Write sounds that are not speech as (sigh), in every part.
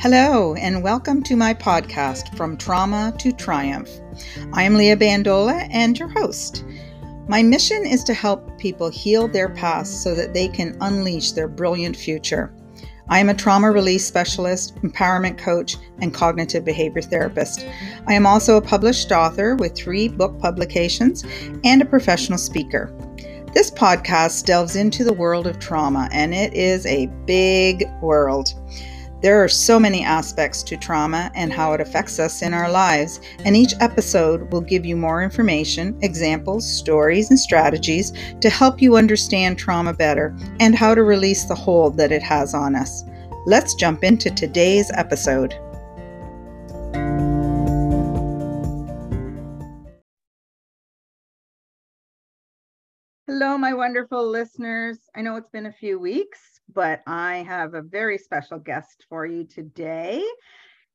Hello, and welcome to my podcast, From Trauma to Triumph. I am Leah Bandola and your host. My mission is to help people heal their past so that they can unleash their brilliant future. I am a trauma release specialist, empowerment coach, and cognitive behavior therapist. I am also a published author with three book publications and a professional speaker. This podcast delves into the world of trauma, and it is a big world. There are so many aspects to trauma and how it affects us in our lives, and each episode will give you more information, examples, stories, and strategies to help you understand trauma better and how to release the hold that it has on us. Let's jump into today's episode. Hello, my wonderful listeners. I know it's been a few weeks but I have a very special guest for you today.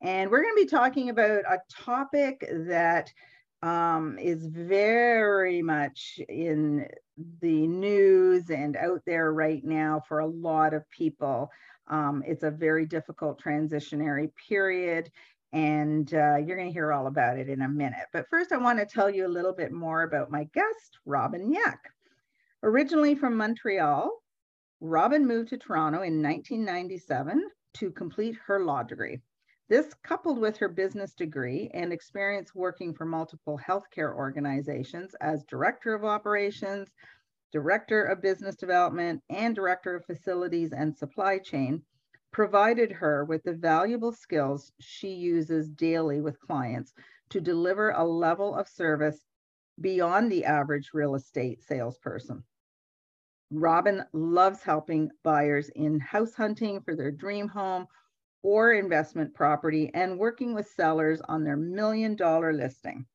And we're going to be talking about a topic that um, is very much in the news and out there right now for a lot of people. Um, it's a very difficult transitionary period, and uh, you're going to hear all about it in a minute. But first, I want to tell you a little bit more about my guest, Robyn Yack. Originally from Montreal, Robyn moved to Toronto in 1997 to complete her law degree. This, coupled with her business degree and experience working for multiple healthcare organizations as Director of Operations, Director of Business Development, and Director of Facilities and Supply Chain, provided her with the valuable skills she uses daily with clients to deliver a level of service beyond the average real estate salesperson. Robyn loves helping buyers in house hunting for their dream home or investment property and working with sellers on their million dollar listing.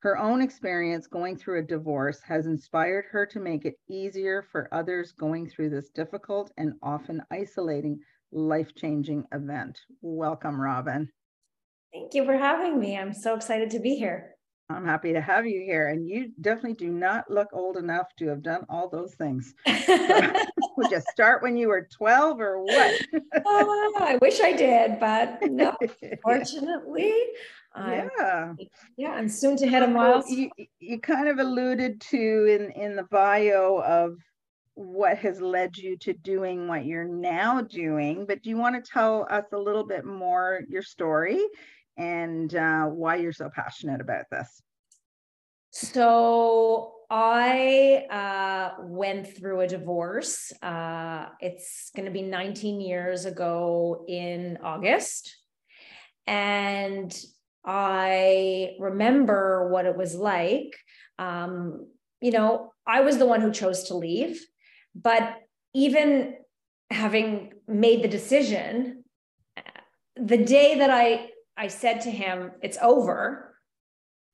Her own experience going through a divorce has inspired her to make it easier for others going through this difficult and often isolating life changing event. Welcome, Robyn. Thank you for having me. I'm so excited to be here. I'm happy to have you here. And you definitely do not look old enough to have done all those things. (laughs) would you start when you were 12 or what? oh, I wish I did, but (laughs) no, fortunately. yeah. yeah, I'm soon to hit a mile. You, you kind of alluded to in, in the bio of what has led you to doing what you're now doing, but do you want to tell us a little bit more your story and uh, why you're so passionate about this. So I uh, went through a divorce. Uh, it's going to be 19 years ago in August. And I remember what it was like. Um, you know, I was the one who chose to leave, but even having made the decision, the day that I I said to him, It's over,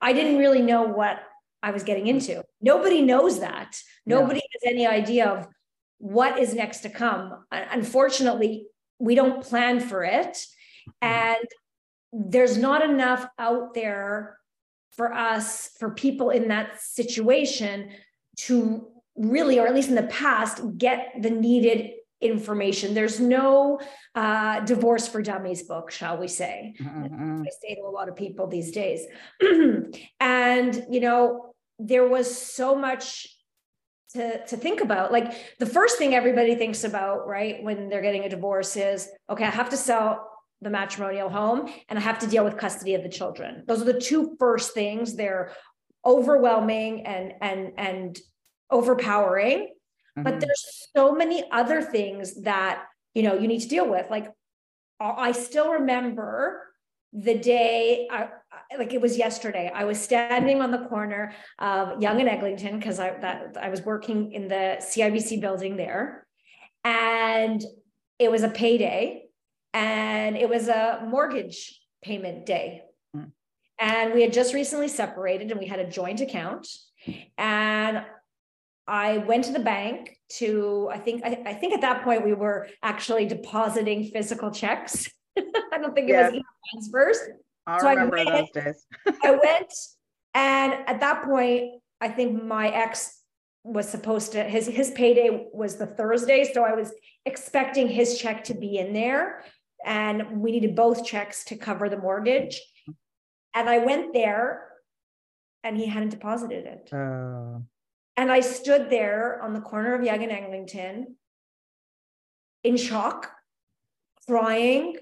I didn't really know what I was getting into. Nobody knows that. Nobody has any idea of what is next to come. Unfortunately, we don't plan for it. Mm-hmm. And there's not enough out there for us, for people in that situation to really, or at least in the past, get the needed information. There's no uh, divorce for dummies book, shall we say? Mm-hmm. I say to a lot of people these days. (clears throat) and, you know, there was so much to, to think about. Like the first thing everybody thinks about, right, when they're getting a divorce is, okay, I have to sell the matrimonial home and I have to deal with custody of the children. Those are the two first things. They're overwhelming and and and overpowering mm-hmm. but there's so many other things that you know you need to deal with. Like i still remember the day I, like it was yesterday. I was standing on the corner of Yonge and eglinton because i that i was working in the cibc building there. And it was a payday. And it was a mortgage payment day. Mm. and we had just recently separated and we had a joint account. And I went to the bank to, I think, I, I, think at that point we were actually depositing physical checks. (laughs) I don't think yeah. it was transfers. I so remember I went, those days. (laughs) I went, and at that point, I think my ex was supposed to his his payday was the Thursday, so I was expecting his check to be in there. and we needed both checks to cover the mortgage. And I went there and he hadn't deposited it. Uh... And I stood there on the corner of Yonge and Eglinton in shock, crying,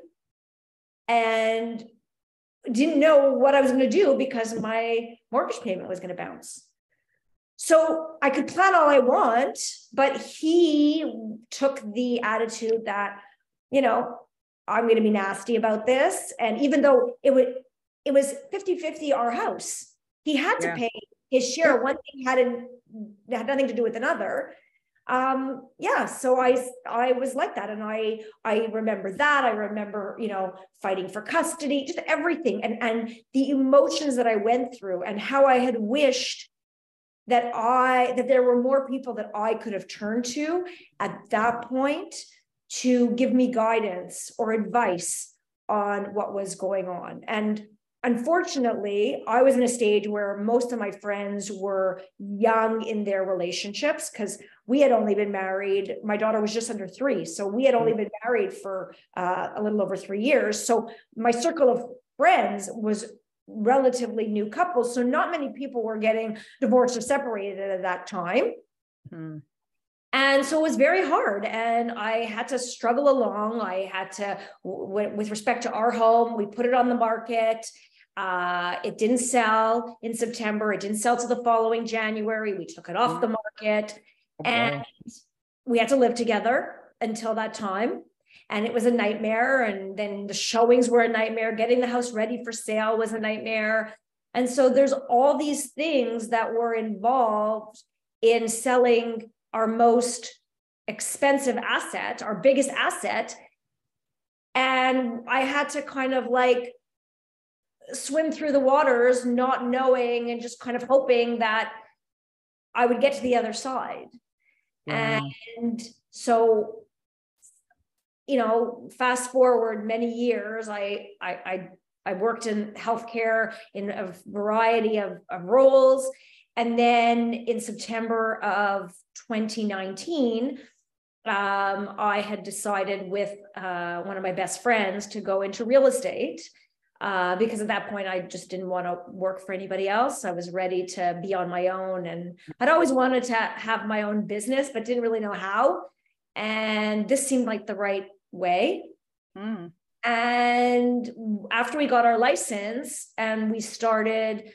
and didn't know what I was going to do because my mortgage payment was going to bounce. So I could plan all I want, but he took the attitude that, you know, I'm going to be nasty about this. And even though it would, it was 50 50 our house, he had to yeah. pay his share. One thing hadn't had nothing to do with another. Um, yeah, so I I was like that, and I I remember that. I remember you know fighting for custody, just everything, and and the emotions that I went through, and how I had wished that I that there were more people that I could have turned to at that point to give me guidance or advice on what was going on. And unfortunately, I was in a stage where most of my friends were young in their relationships because we had only been married. My daughter was just under three. So we had only mm. been married for uh, a little over three years. So my circle of friends was relatively new couples. So not many people were getting divorced or separated at that time. Hmm. And so it was very hard. And I had to struggle along. I had to, w- with respect to our home, we put it on the market. Uh, it didn't sell in September. It didn't sell to the following January. We took it off the market. Okay. And we had to live together until that time and it was a nightmare and then the showings were a nightmare getting the house ready for sale was a nightmare and so there's all these things that were involved in selling our most expensive asset our biggest asset and i had to kind of like swim through the waters not knowing and just kind of hoping that i would get to the other side yeah. and so you know, fast forward many years, I I I, I worked in healthcare in a variety of, of roles. And then in September of 2019, um, I had decided with uh, one of my best friends to go into real estate. Uh, because at that point I just didn't want to work for anybody else. I was ready to be on my own, and I'd always wanted to have my own business, but didn't really know how. And this seemed like the right way. Mm. And after we got our license and we started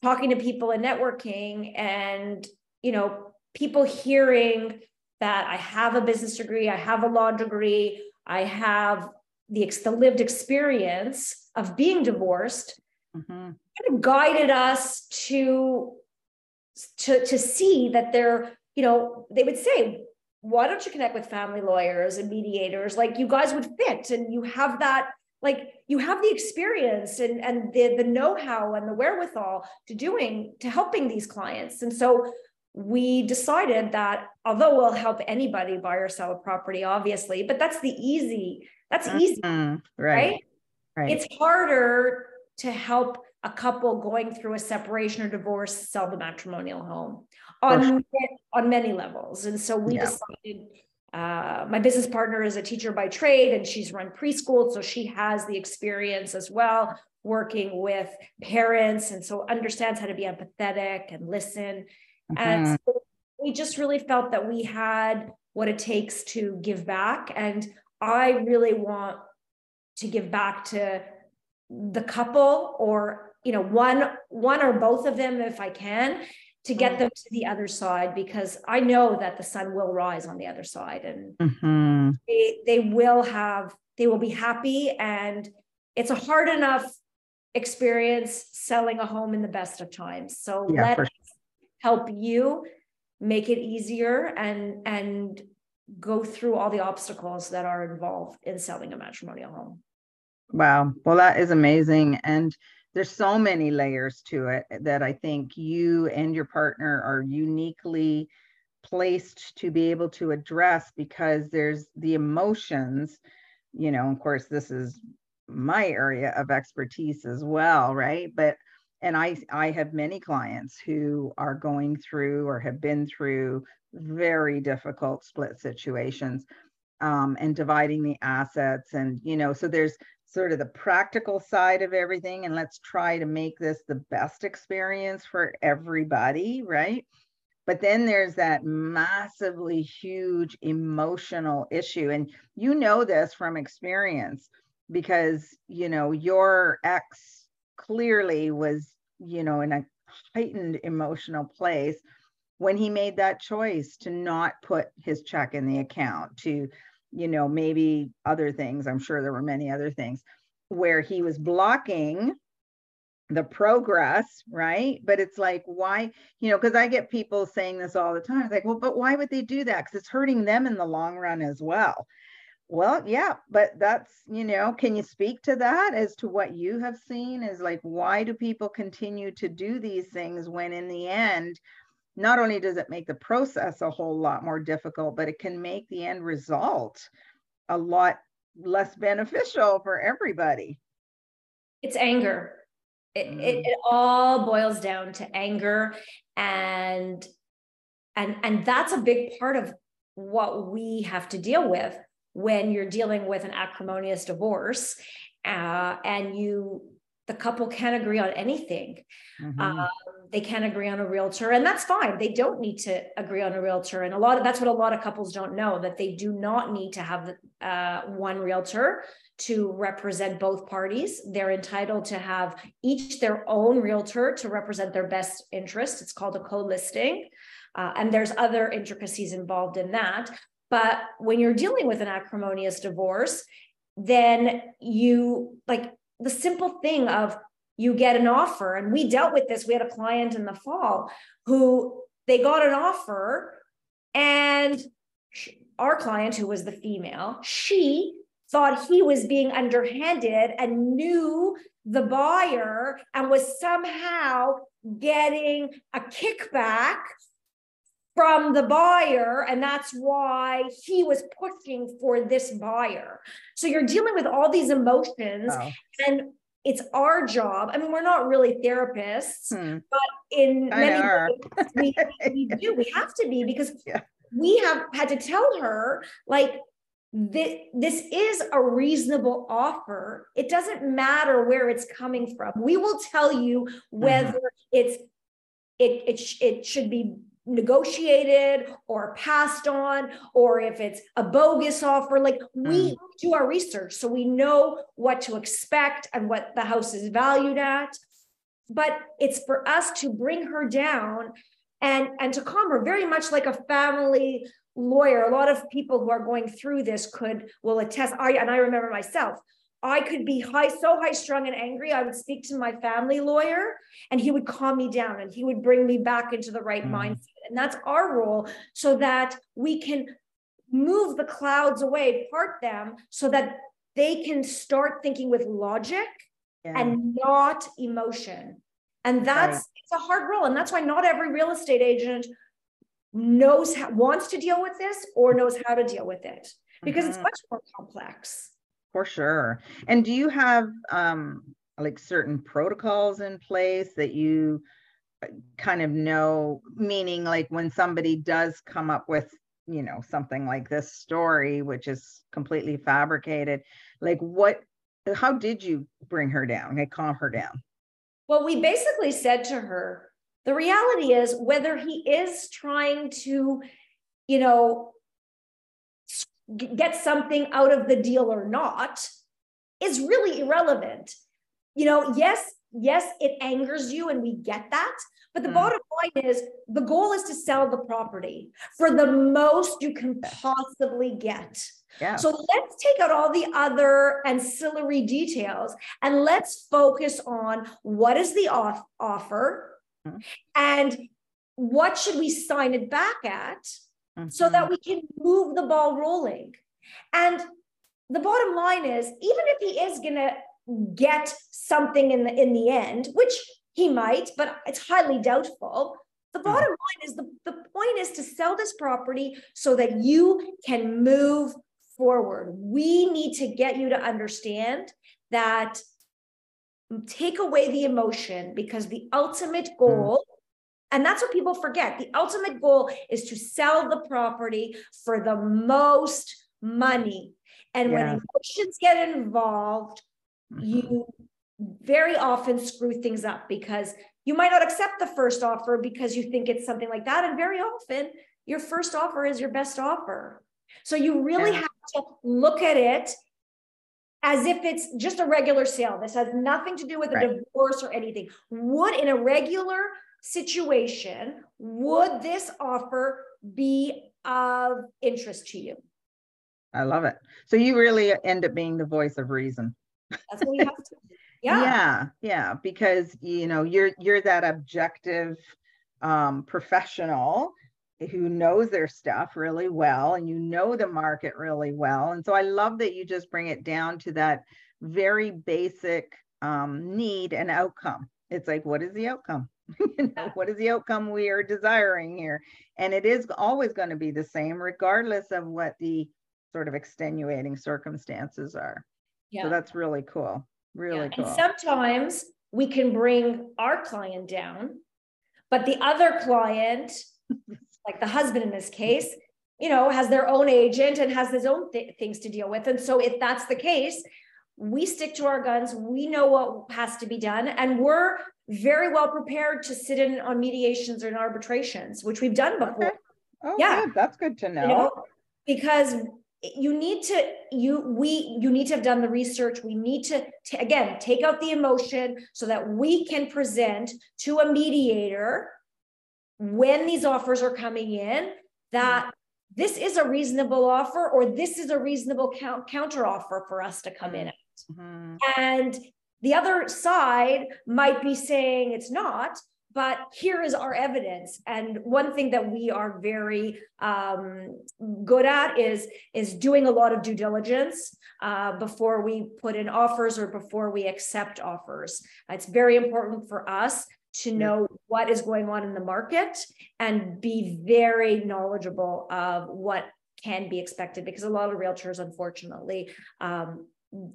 talking to people and networking and, you know, people hearing that I have a business degree, I have a law degree, I have the, the lived experience of being divorced, mm-hmm. kind of guided us to, to, to see that they're you know, they would say, why don't you connect with family lawyers and mediators? Like you guys would fit and you have that, like you have the experience and, and the, the know-how and the wherewithal to doing, to helping these clients. And so we decided that although we'll help anybody buy or sell a property, obviously, but that's the easy, that's mm-hmm. easy, right. right? Right. It's harder to help a couple going through a separation or divorce sell the matrimonial home on sure. on many levels. And so we yeah. decided. Uh, my business partner is a teacher by trade, and she's run preschool, so she has the experience as well working with parents, and so understands how to be empathetic and listen. Mm-hmm. And so we just really felt that we had what it takes to give back, and I really want to give back to the couple or you know one one or both of them if i can to get mm. them to the other side because I know that the sun will rise on the other side and mm-hmm. they, they will have, they will be happy. And it's a hard enough experience selling a home in the best of times. So yeah, let us help you make it easier and, and go through all the obstacles that are involved in selling a matrimonial home. Wow. Well, that is amazing. And there's so many layers to it that I think you and your partner are uniquely placed to be able to address because there's the emotions, you know, of course, this is my area of expertise as well, right? But and I I have many clients who are going through or have been through very difficult split situations um, and dividing the assets and you know so there's sort of the practical side of everything and let's try to make this the best experience for everybody right? But then there's that massively huge emotional issue and you know this from experience because you know your ex clearly was you know in a heightened emotional place when he made that choice to not put his check in the account to you know maybe other things i'm sure there were many other things where he was blocking the progress right? But it's like why you know because i get people saying this all the time it's like well but why would they do that? Because it's hurting them in the long run as well. Well yeah but that's you know can you speak to that as to what you have seen? Is like why do people continue to do these things when in the end not only does it make the process a whole lot more difficult, but it can make the end result a lot less beneficial for everybody. It's anger. It, mm. it, it all boils down to anger and and and that's a big part of what we have to deal with when you're dealing with an acrimonious divorce uh, and you the couple can't agree on anything. Mm-hmm. um, they can't agree on a realtor and that's fine. They don't need to agree on a realtor and a lot of that's what a lot of couples don't know that they do not need to have uh, one realtor to represent both parties. They're entitled to have each their own realtor to represent their best interest. It's called a co-listing uh, and there's other intricacies involved in that. But when you're dealing with an acrimonious divorce then you like the simple thing of you get an offer. And we dealt with this. We had a client in the fall who they got an offer, and our client, who was the female, she thought he was being underhanded and knew the buyer and was somehow getting a kickback from the buyer and that's why he was pushing for this buyer so you're dealing with all these emotions wow. and it's our job. I mean, we're not really therapists, hmm. but in I many ways, we, (laughs) we do. We have to be because yeah. we have had to tell her, like, this, this is a reasonable offer. It doesn't matter where it's coming from. We will tell you mm-hmm. whether mm-hmm. it's it it, it should be negotiated or passed on or if it's a bogus offer like we mm. do our research so we know what to expect and what the house is valued at but it's for us to bring her down and and to calm her very much like a family lawyer a lot of people who are going through this could will attest i and i remember myself I could be high, so high strung and angry. I would speak to my family lawyer and he would calm me down and he would bring me back into the right mm. mindset. And that's our role so that we can move the clouds away, part them so that they can start thinking with logic yeah. and not emotion. And that's right. it's a hard role. And that's why not every real estate agent knows how, wants to deal with this or knows how to deal with it because mm-hmm. it's much more complex. For sure. And do you have um, like certain protocols in place that you uh, kind of know, meaning like when somebody does come up with, you know, something like this story, which is completely fabricated, like what, how did you bring her down, like calm her down? Well, we basically said to her, the reality is whether he is trying to, you know, get something out of the deal or not is really irrelevant. You know, yes, yes, it angers you, and we get that. But the mm. bottom line is the goal is to sell the property for the most you can possibly get. Yeah. So let's take out all the other ancillary details and let's focus on what is the off- offer mm. and what should we sign it back at mm-hmm. so that mm-hmm. we can move the ball rolling. And the bottom line is, even if he is going to get something in the in the end, which he might, but it's highly doubtful. The mm-hmm. bottom line is the, the point is to sell this property so that you can move forward. We need to get you to understand that take away the emotion because the ultimate mm. goal and that's what people forget. The ultimate goal is to sell the property for the most money. And when emotions get involved, mm-hmm. you very often screw things up because you might not accept the first offer because you think it's something like that. And very often, your first offer is your best offer. So you really yeah. have to look at it as if it's just a regular sale. This has nothing to do with a right. divorce or anything. Would in a regular situation, would this offer be of interest to you? I love it. So you really end up being the voice of reason. That's what we have to. (laughs) Yeah. Yeah, yeah, because you know you're you're that objective um, professional who knows their stuff really well and you know the market really well. And so I love that you just bring it down to that very basic um, need and outcome. It's like, what is the outcome? (laughs) you know, what is the outcome we are desiring here? And it is always going to be the same, regardless of what the sort of extenuating circumstances are. Yeah. So that's really cool. Really yeah. cool. And sometimes we can bring our client down, but the other client (laughs) like the husband in this case, you know, has their own agent and has his own th- things to deal with. And so if that's the case, we stick to our guns. We know what has to be done, and we're very well prepared to sit in on mediations or in arbitrations, which we've done before. Okay. Oh, yeah, good. that's good to know. You know. Because you need to you we you need to have done the research we need to t- again take out the emotion so that we can present to a mediator when these offers are coming in that mm-hmm. this is a reasonable offer or this is a reasonable count, counter offer for us to come in at. Mm-hmm. And the other side might be saying it's not, but here is our evidence. And one thing that we are very um, good at is, is doing a lot of due diligence uh, before we put in offers or before we accept offers. It's very important for us to know what is going on in the market and be very knowledgeable of what can be expected because a lot of realtors unfortunately um,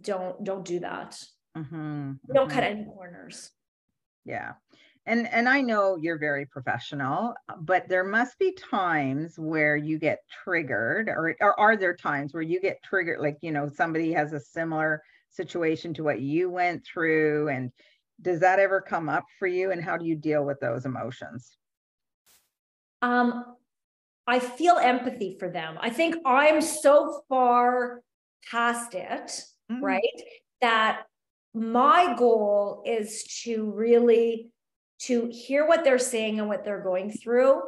don't don't do that mm-hmm. don't cut mm-hmm. any corners yeah and and i know you're very professional but there must be times where you get triggered or, or are there times where you get triggered like you know somebody has a similar situation to what you went through and does that ever come up for you and how do you deal with those emotions um i feel empathy for them i think i'm so far past it mm. right that my goal is to really to hear what they're saying and what they're going through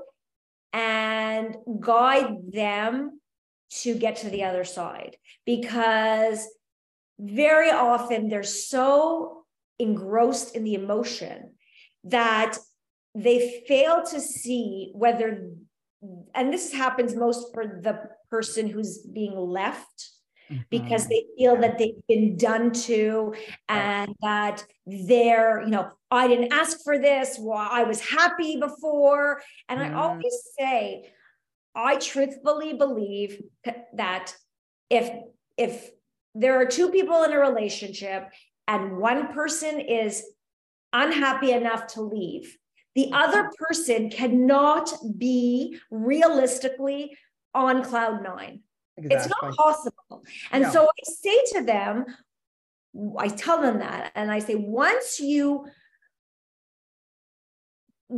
and guide them to get to the other side because very often they're so engrossed in the emotion that they fail to see whether and this happens most for the person who's being left mm-hmm. because they feel that they've been done to and that they're you know i didn't ask for this well i was happy before and mm. i always say i truthfully believe that if if there are two people in a relationship and one person is unhappy enough to leave, the other person cannot be realistically on cloud nine. Exactly. It's not possible. And no. so I say to them, I tell them that, and I say, once you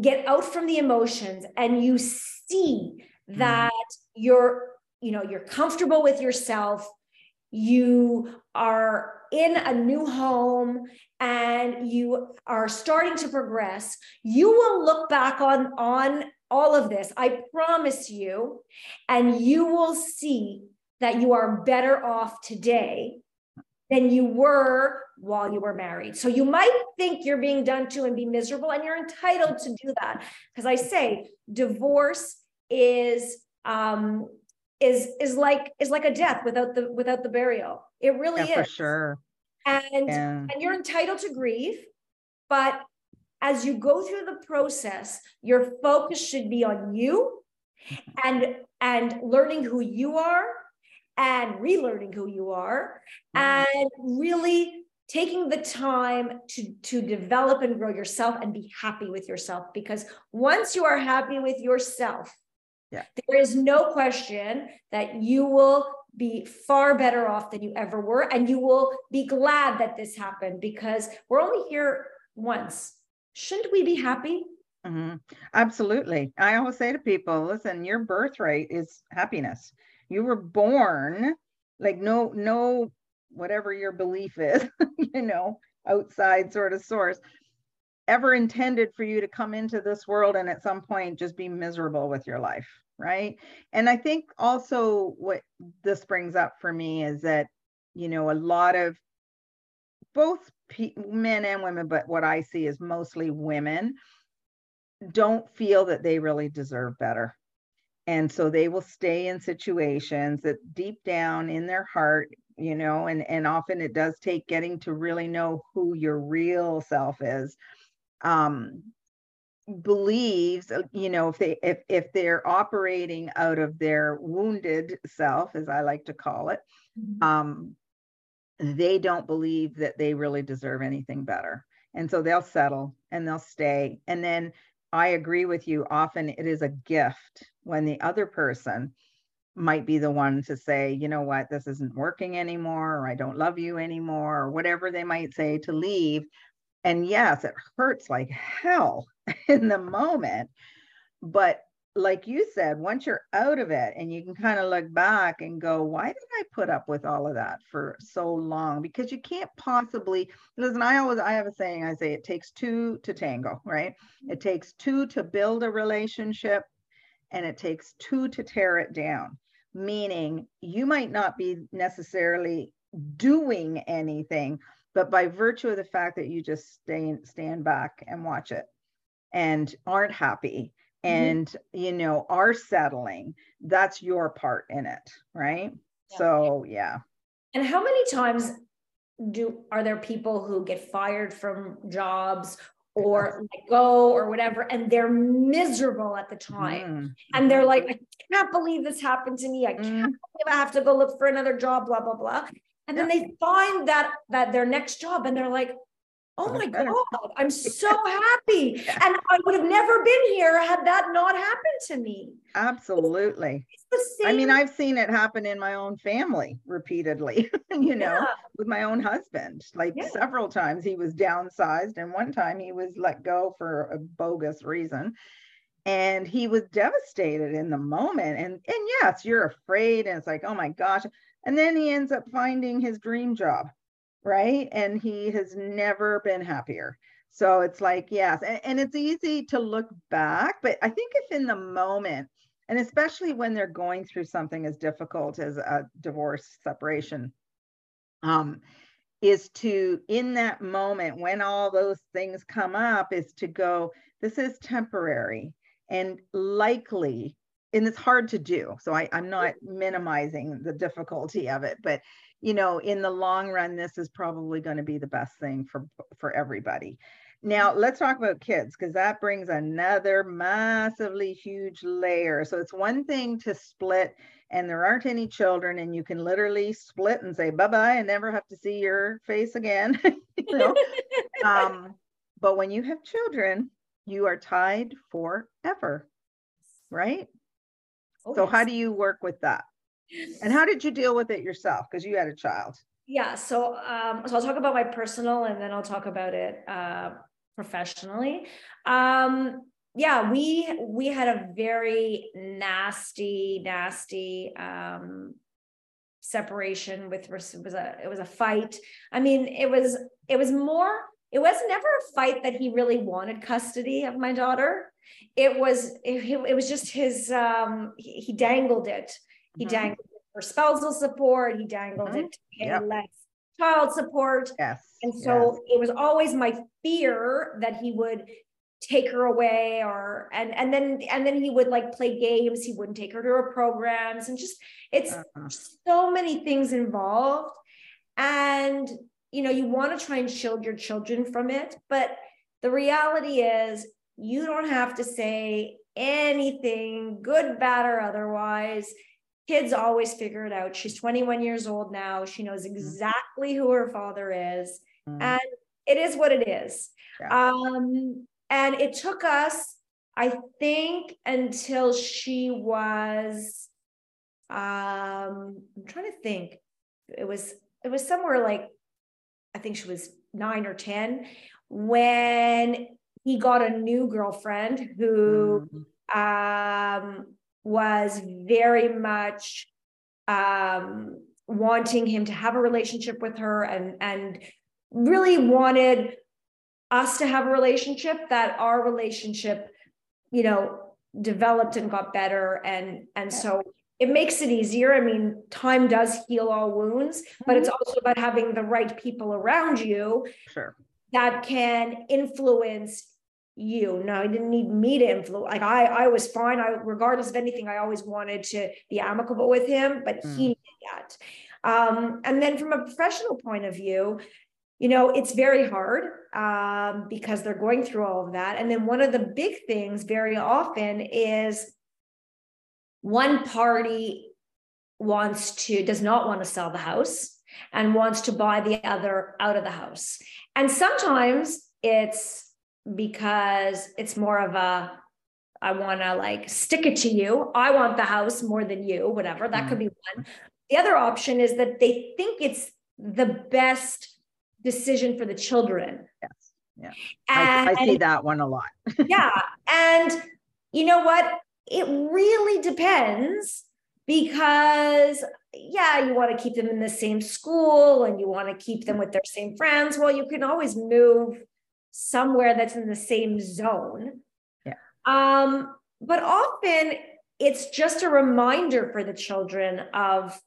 get out from the emotions and you see mm-hmm. that mm. you're, you know, you're comfortable with yourself, you are in a new home and you are starting to progress, you will look back on, on all of this. I promise you, and you will see that you are better off today than you were while you were married. So you might think you're being done to and be miserable, and you're entitled to do that. Because I say divorce is um, is is like is like a death without the without the burial. It really yeah, is for sure. And yeah. and you're entitled to grieve, but as you go through the process, your focus should be on you and and learning who you are and relearning who you are mm-hmm. and really taking the time to to develop and grow yourself and be happy with yourself because once you are happy with yourself yeah. There is no question that you will be far better off than you ever were. And you will be glad that this happened because we're only here once. Shouldn't we be happy? Mm-hmm. Absolutely. I always say to people, listen, your birth birthright is happiness. You were born like no, no, whatever your belief is, (laughs) you know, outside sort of source ever intended for you to come into this world and at some point just be miserable with your life right and i think also what this brings up for me is that you know a lot of both men and women but what i see is mostly women don't feel that they really deserve better and so they will stay in situations that deep down in their heart you know and and often it does take getting to really know who your real self is um believes uh, you know if they if if they're operating out of their wounded self as i like to call it mm-hmm. um they don't believe that they really deserve anything better. And so they'll settle and they'll stay. And then i agree with you often it is a gift when the other person might be the one to say you know what? This isn't working anymore or i don't love you anymore or whatever they might say to leave. And yes it hurts like hell (laughs) in the moment but like you said once you're out of it and you can kind of look back and go why did i put up with all of that for so long because you can't possibly listen i always i have a saying i say it takes two to tango right it takes two to build a relationship and it takes two to tear it down meaning you might not be necessarily doing anything but by virtue of the fact that you just stay stand back and watch it and aren't happy mm-hmm. And mm-hmm. you know are settling that's your part in it right yeah. so yeah and how many times do are there people who get fired from jobs or let go or whatever and they're miserable at the time mm. and they're like i can't believe this happened to me i can't mm. believe i have to go look for another job blah blah blah and then they find that that their next job and they're like oh my (laughs) god i'm so happy. And i would have never been here had that not happened to me. Absolutely. I mean i've seen it happen in my own family repeatedly (laughs) you know yeah. with my own husband. Like yeah. several times he was downsized and one time he was let go for a bogus reason. And he was devastated in the moment. And and yes you're afraid and it's like oh my gosh. And then he ends up finding his dream job, right? And he has never been happier. So it's like, yes. And, and it's easy to look back, but I think if in the moment, and especially when they're going through something as difficult as a divorce separation, um, is to in that moment when all those things come up is to go this is temporary and likely and it's hard to do. So I, I'm not minimizing the difficulty of it, but you know, in the long run, this is probably going to be the best thing for for everybody. Now let's talk about kids because that brings another massively huge layer. So it's one thing to split and there aren't any children and you can literally split and say bye-bye and never have to see your face again. (laughs) you know? (laughs) um, but when you have children, you are tied forever, right? Oh, so yes. how do you work with that? And how did you deal with it yourself? Because you had a child. Yeah. So um, so I'll talk about my personal and then I'll talk about it uh, professionally. Um, yeah, we we had a very nasty, nasty um, separation with it was a it was a fight. I mean, it was it was more it was never a fight that he really wanted custody of my daughter it was it, it was just his um he, he dangled it he mm-hmm. dangled it for spousal support he dangled mm-hmm. it to pay yep. less child support yes and so yes. it was always my fear that he would take her away or and and then and then he would like play games he wouldn't take her to her programs and just it's uh-huh. so many things involved and you know you want to try and shield your children from it but the reality is you don't have to say anything, good, bad, or otherwise. Kids always figure it out. She's 21 years old now. She knows mm-hmm. exactly who her father is. Mm. And it is what it is. Yeah. Um, and it took us, I think, until she was um, I'm trying to think it was it was somewhere like I think she was nine or ten when he got a new girlfriend who mm. um, was very much um, wanting him to have a relationship with her and and really wanted us to have a relationship that our relationship you know developed and got better and and so it makes it easier. I mean time does heal all wounds but it's mm-hmm. also about having the right people around you sure. that can influence you. No i didn't need me to influence like i i was fine. I regardless of anything i always wanted to be amicable with him but mm. he did that. Um, and then from a professional point of view you know it's very hard um, because they're going through all of that. And then one of the big things very often is one party wants to does not want to sell the house and wants to buy the other out of the house and sometimes it's because it's more of a I want to like stick it to you. I want the house more than you, whatever. That mm. could be one. The other option is that they think it's the best decision for the children. Yes. Yeah. And, I, I see that one a lot. (laughs) yeah. And you know what? It really depends because yeah, you want to keep them in the same school and you want to keep them with their same friends. Well, you can always move somewhere that's in the same zone. Yeah. Um, but often it's just a reminder for the children of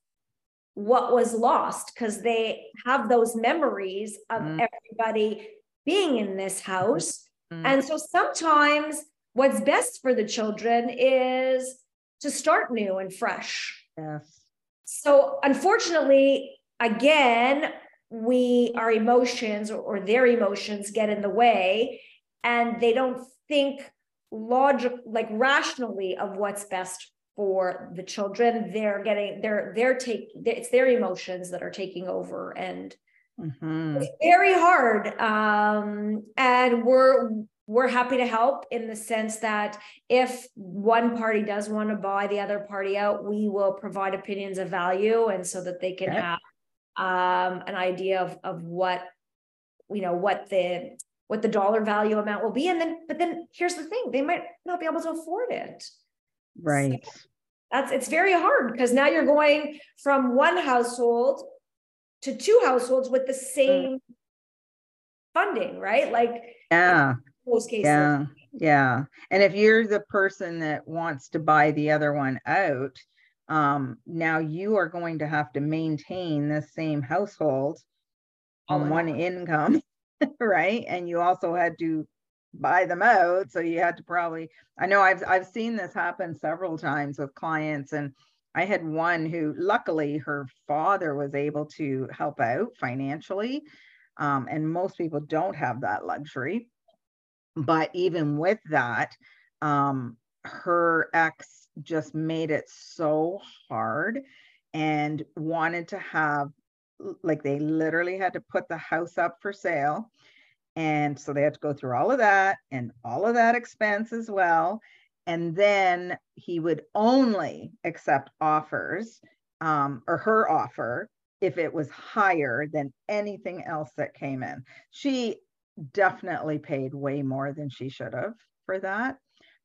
what was lost because they have those memories of mm. everybody being in this house. Mm. And so sometimes what's best for the children is to start new and fresh. Yes. So unfortunately, again, we our emotions or, their emotions get in the way and they don't think logic like rationally of what's best for the children they're getting they're they're take it's their emotions that are taking over and mm-hmm. it's very hard um and we're we're happy to help in the sense that if one party does want to buy the other party out we will provide opinions of value and so that they can okay. have um, an idea of, of what you know what the what the dollar value amount will be. And then but then here's the thing they might not be able to afford it. Right. So that's it's very hard because now you're going from one household to two households with the same mm. funding right? Like yeah most cases yeah yeah and if you're the person that wants to buy the other one out um, now you are going to have to maintain the same household on one income, (laughs) right? And you also had to buy them out. So you had to probably, I know I've, I've seen this happen several times with clients and I had one who luckily her father was able to help out financially. Um, and most people don't have that luxury. But even with that, um, her ex just made it so hard and wanted to have like they literally had to put the house up for sale. And so they had to go through all of that and all of that expense as well. And then he would only accept offers um, or her offer if it was higher than anything else that came in. She definitely paid way more than she should have for that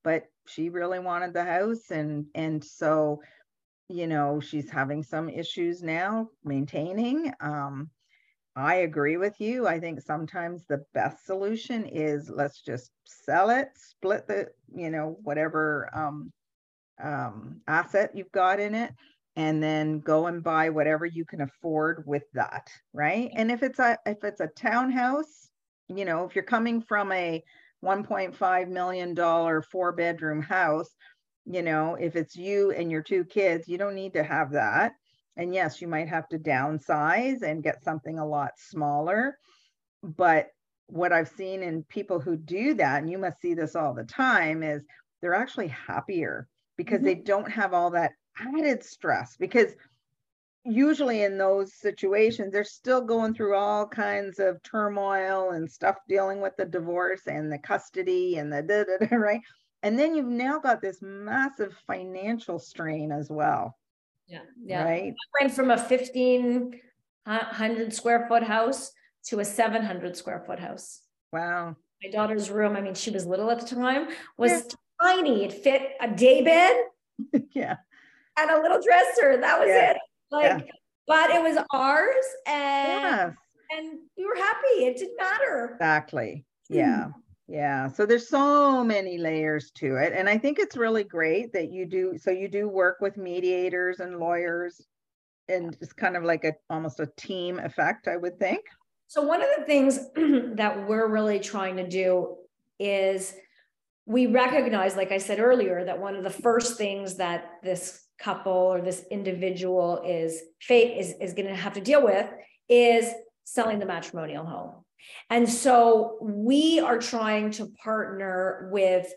but she really wanted the house and and so you know she's having some issues now maintaining um i agree with you. I think sometimes the best solution is let's just sell it split the you know whatever um um asset you've got in it and then go and buy whatever you can afford with that right? And if it's a if it's a townhouse you know if you're coming from a $1.5 million four bedroom house, you know, if it's you and your two kids, you don't need to have that. And yes, you might have to downsize and get something a lot smaller. But what I've seen in people who do that, and you must see this all the time, is they're actually happier because mm-hmm. they don't have all that added stress. Because usually in those situations they're still going through all kinds of turmoil and stuff dealing with the divorce and the custody and the da, da, da, (laughs) right and then you've now got this massive financial strain as well Yeah. Yeah. Right. I went from a 1500 square foot house to a 700 square foot house. Wow. My daughter's room, I mean, she was little at the time, was yeah. tiny. It fit a day bed. (laughs) yeah. And a little dresser. That was yeah. it. Like, yeah. but it was ours and yes. and we were happy. It didn't matter. Exactly. Yeah. Mm. Yeah. So there's so many layers to it. And I think it's really great that you do. So you do work with mediators and lawyers and it's kind of like a almost a team effect, I would think. So one of the things (clears throat) that we're really trying to do is we recognize, like I said earlier, that one of the first things that this couple or this individual is fate is, is going to have to deal with is selling the matrimonial home. And so we are trying to partner with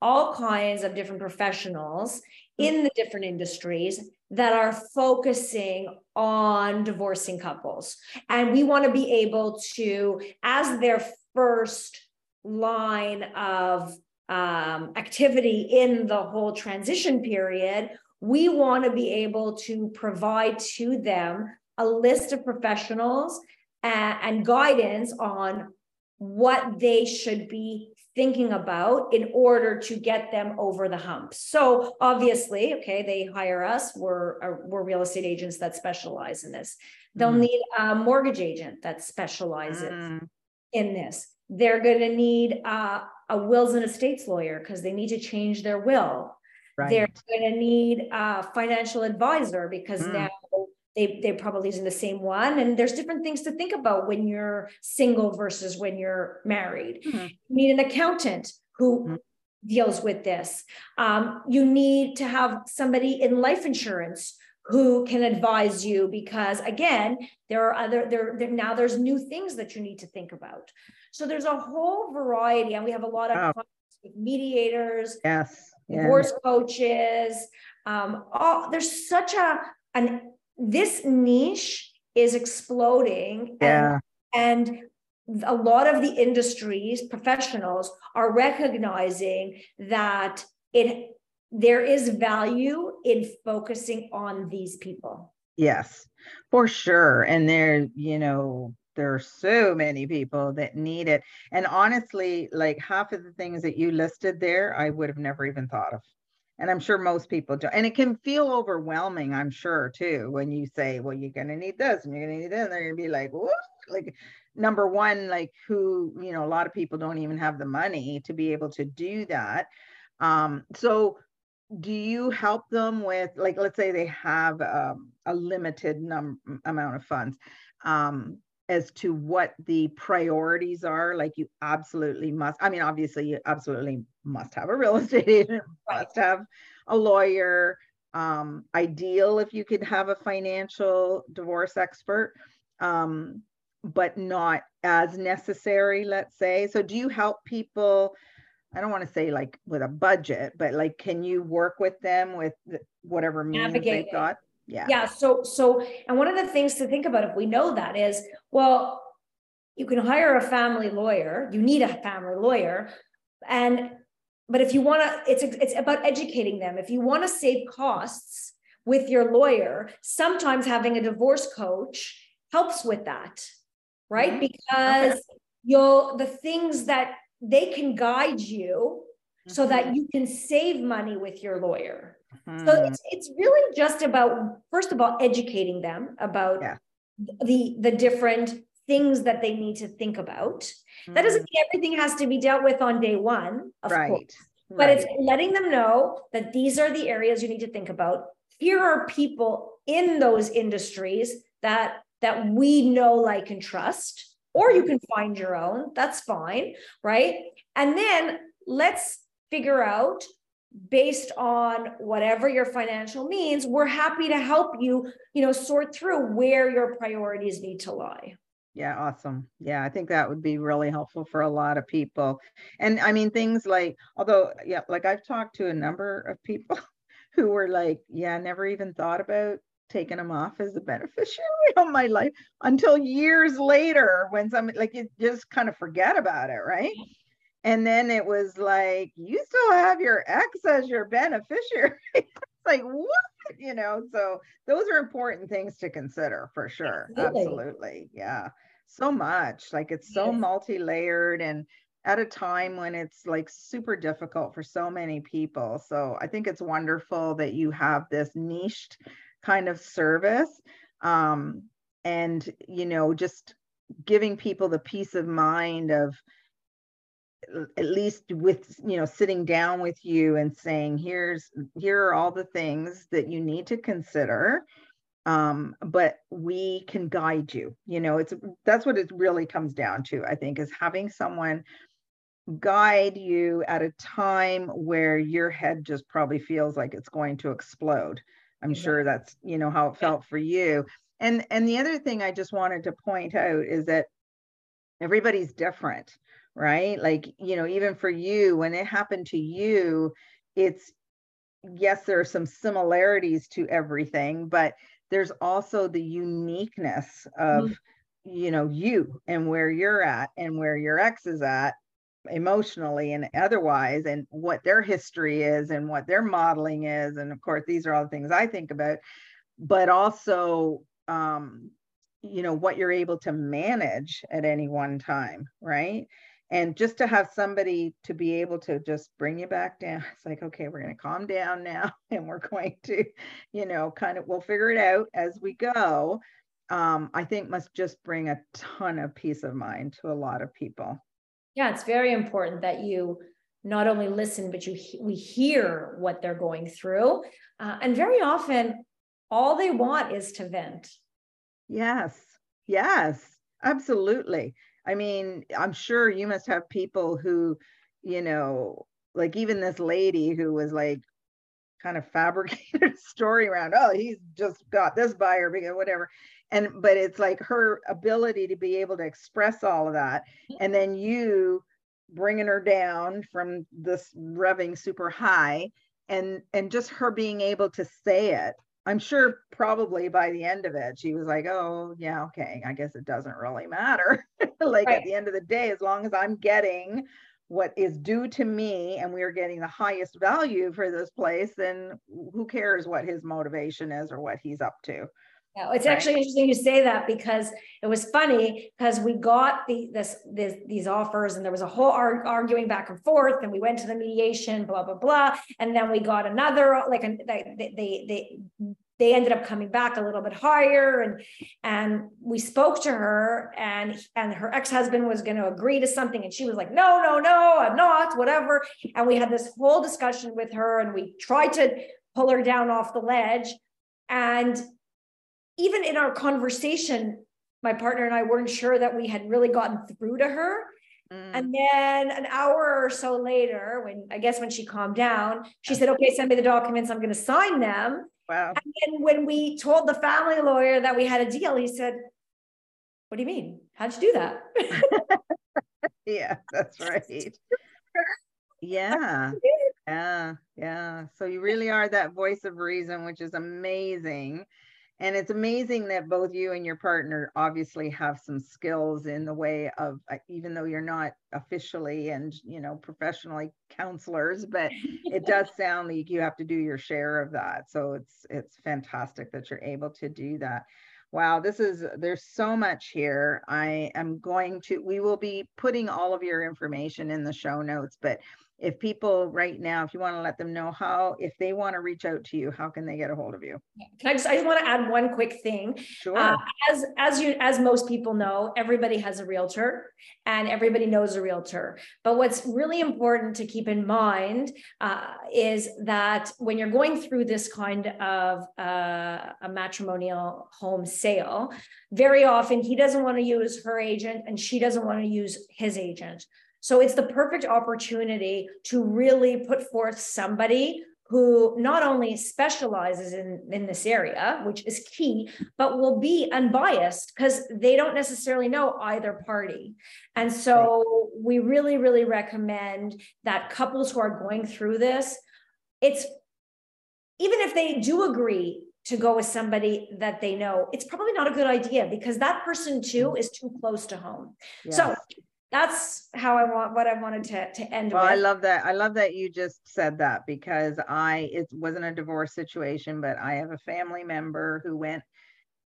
all kinds of different professionals in the different industries that are focusing on divorcing couples. And we want to be able to, as their first line of um, activity in the whole transition period, we want to be able to provide to them a list of professionals and, and guidance on what they should be thinking about in order to get them over the hump. So obviously, okay, they hire us. We're uh, we're real estate agents that specialize in this. They'll mm. need a mortgage agent that specializes mm. in this. They're going to need uh, a wills and estates lawyer because they need to change their will. Right. They're going to need a financial advisor because mm. now they they're probably using the same one and there's different things to think about when you're single versus when you're married mm-hmm. you need an accountant who mm-hmm. deals with this um, you need to have somebody in life insurance who can advise you because again there are other there, there now there's new things that you need to think about so there's a whole variety and we have a lot of wow. mediators yes divorce coaches um, all, there's such a an this niche is exploding yeah. and, and a lot of the industries professionals are recognizing that it there is value in focusing on these people. Yes for sure. And there you know there are so many people that need it. And honestly like half of the things that you listed there i would have never even thought of. And i'm sure most people do and it can feel overwhelming i'm sure too when you say well you're going to need this and you're going to need that and they're going to be like what like number one like who you know a lot of people don't even have the money to be able to do that. Um so do you help them with like let's say they have um, a limited num amount of funds um as to what the priorities are like you absolutely must i mean obviously you absolutely must have a real (laughs) estate agent must have a lawyer um, ideal if you could have a financial divorce expert um, but not as necessary let's say. So do you help people i don't want to say like with a budget but like can you work with them with whatever means they've got yeah yeah so so and one of the things to think about if we know that is well you can hire a family lawyer you need a family lawyer and but if you want to it's it's about educating them if you want to save costs with your lawyer sometimes having a divorce coach helps with that right mm-hmm. because okay. you'll the things that they can guide you mm-hmm. so that mm-hmm. you can save money with your lawyer Mm-hmm. So it's, it's really just about, first of all, educating them about yeah. the, the different things that they need to think about. Mm-hmm. That doesn't mm-hmm. mean everything has to be dealt with on day one, of right. course. But right. it's letting them know that these are the areas you need to think about. Here are people in those industries that that we know, like, and trust, or you can find your own. That's fine, right? And then let's figure out based on whatever your financial means we're happy to help you you know sort through where your priorities need to lie. Yeah awesome. Yeah i think that would be really helpful for a lot of people. And i mean things like although yeah like i've talked to a number of people (laughs) who were like yeah never even thought about taking them off as a beneficiary (laughs) of my life until years later when some like you just kind of forget about it right and then it was like, you still have your ex as your beneficiary. (laughs) it's like, what? you know, so those are important things to consider for sure. Absolutely. Absolutely. Yeah. So much. Like it's so yes. multi-layered and at a time when it's like super difficult for so many people. So I think it's wonderful that you have this niched kind of service. Um, and you know, just giving people the peace of mind of at least with you know sitting down with you and saying here's here are all the things that you need to consider um, but we can guide you. You know it's that's what it really comes down to i think is having someone guide you at a time where your head just probably feels like it's going to explode. I'm sure that's you know how it felt for you. And and the other thing i just wanted to point out is that everybody's different right like you know even for you when it happened to you it's yes there are some similarities to everything but there's also the uniqueness of mm-hmm. you know you and where you're at and where your ex is at emotionally and otherwise and what their history is and what their modeling is and of course these are all the things i think about but also um you know what you're able to manage at any one time right and just to have somebody to be able to just bring you back down (laughs) it's like okay we're going to calm down now (laughs) and we're going to you know kind of we'll figure it out as we go. Um, i think must just bring a ton of peace of mind to a lot of people. Yeah it's very important that you not only listen but you we hear what they're going through. Uh, and very often all they want is to vent. Yes. Yes. Absolutely I mean, I'm sure you must have people who, you know, like even this lady who was like kind of (laughs) fabricated a story around, oh, he's just got this buyer because whatever. And but it's like her ability to be able to express all of that. Mm-hmm. And then you bringing her down from this revving super high and and just her being able to say it I'm sure probably by the end of it, she was like, oh, yeah, okay, I guess it doesn't really matter. (laughs) like right. at the end of the day, as long as I'm getting what is due to me and we are getting the highest value for this place, then who cares what his motivation is or what he's up to? Yeah, it's right. actually interesting you say that because it was funny because we got the this, this these offers and there was a whole arg- arguing back and forth and we went to the mediation blah blah blah. And then we got another like they, they they they ended up coming back a little bit higher and and we spoke to her and and her ex-husband was going to agree to something and she was like no no no I'm not whatever. And we had this whole discussion with her and we tried to pull her down off the ledge. And even in our conversation, my partner and I weren't sure that we had really gotten through to her. Mm. And then an hour or so later, when I guess when she calmed down, she said, Okay, send me the documents. I'm going to sign them. Wow. And then when we told the family lawyer that we had a deal, he said, What do you mean? How'd you do that? (laughs) yeah, that's right. yeah. Yeah. Yeah. So you really are that voice of reason, which is amazing and it's amazing that both you and your partner obviously have some skills in the way of uh, even though you're not officially and you know professionally counselors but it (laughs) does sound like you have to do your share of that. So it's it's fantastic that you're able to do that. Wow this is there's so much here. I am going to we will be putting all of your information in the show notes but if people right now, if you want to let them know how, if they want to reach out to you, how can they get a hold of you? Can I just, I just want to add one quick thing. Sure. Uh, as, as you, as most people know, everybody has a realtor and everybody knows a realtor. But what's really important to keep in mind uh, is that when you're going through this kind of uh, a matrimonial home sale, very often he doesn't want to use her agent and she doesn't want to use his agent. So it's the perfect opportunity to really put forth somebody who not only specializes in, in this area, which is key, but will be unbiased because they don't necessarily know either party. And so we really, really recommend that couples who are going through this, it's even if they do agree to go with somebody that they know, it's probably not a good idea because that person too mm. is too close to home. Yes. So that's how I want what I wanted to to end well, with. I love that. I love that you just said that because I it wasn't a divorce situation, but I have a family member who went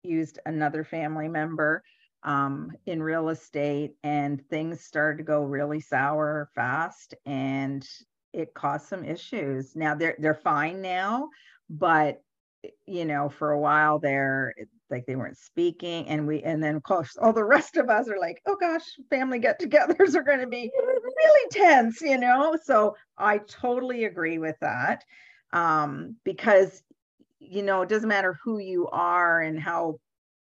used another family member um, in real estate and things started to go really sour fast and it caused some issues. Now they're they're fine now, but you know, for a while there, like they weren't speaking, and we, and then of course, all the rest of us are like, oh gosh, family get-togethers are going to be really tense, you know. So I totally agree with that, um, because you know, it doesn't matter who you are and how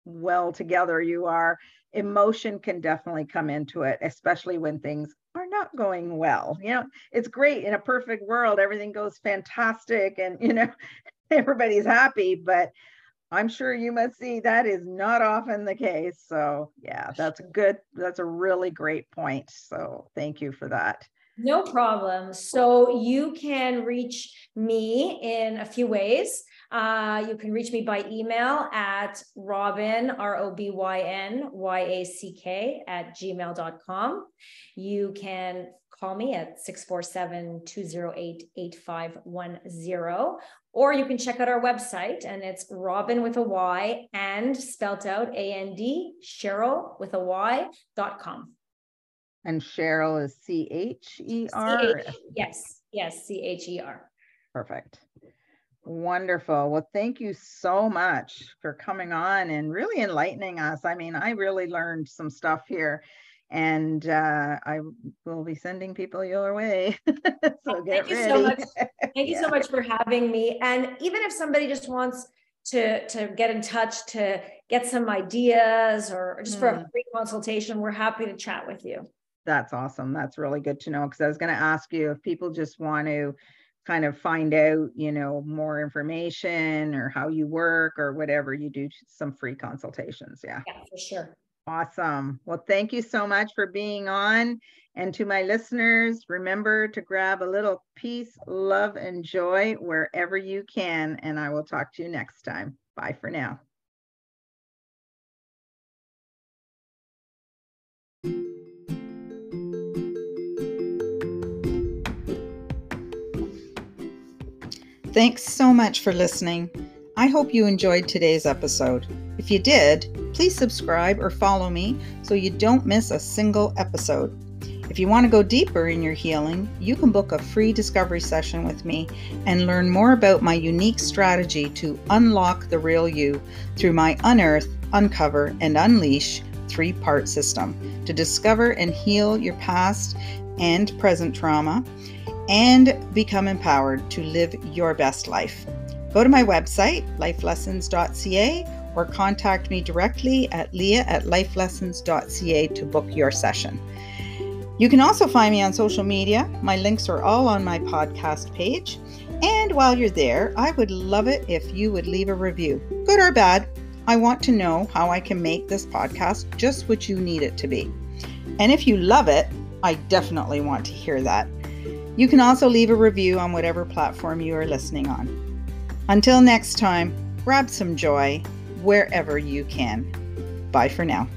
well together you are. Emotion can definitely come into it, especially when things are not going well. You know, it's great in a perfect world, everything goes fantastic, and you know, (laughs) everybody's happy, but I'm sure you must see that is not often the case. So, yeah, that's a good. That's a really great point. So, thank you for that. No problem. So, you can reach me in a few ways. Uh, you can reach me by email at Robyn, R O B Y N Y A C K, at gmail.com. You can call me at 647 208 8510 or you can check out our website and it's Robyn with a Y and spelt out A N D, Cheryl with a Y dot com. And Cheryl is C H E R? Yes, yes, C H E R. Perfect. Wonderful. Well, thank you so much for coming on and really enlightening us. I mean, I really learned some stuff here and uh, I will be sending people your way. (laughs) so get Thank you ready. so much. (laughs) Thank you so much for having me. And even if somebody just wants to to get in touch to get some ideas or just mm. for a hmm. free consultation, we're happy to chat with you. That's awesome. That's really good to know because I was going to ask you if people just want to kind of find out, you know, more information or how you work or whatever, you do some free consultations. Yeah. Yeah, for sure. Awesome. Well, thank you so much for being on. And to my listeners, remember to grab a little peace, love, and joy wherever you can. And I will talk to you next time. Bye for now. Thanks so much for listening. I hope you enjoyed today's episode. If you did, please subscribe or follow me so you don't miss a single episode. If you want to go deeper in your healing, you can book a free discovery session with me and learn more about my unique strategy to unlock the real you through my Unearth, Uncover, and Unleash three part system to discover and heal your past and present trauma and become empowered to live your best life. Go to my website, lifelessons.ca, or contact me directly at leah at lifelessons.ca to book your session. You can also find me on social media. My links are all on my podcast page. And while you're there, I would love it if you would leave a review, good or bad. I want to know how I can make this podcast just what you need it to be. And if you love it, I definitely want to hear that. You can also leave a review on whatever platform you are listening on. Until next time, grab some joy wherever you can. Bye for now.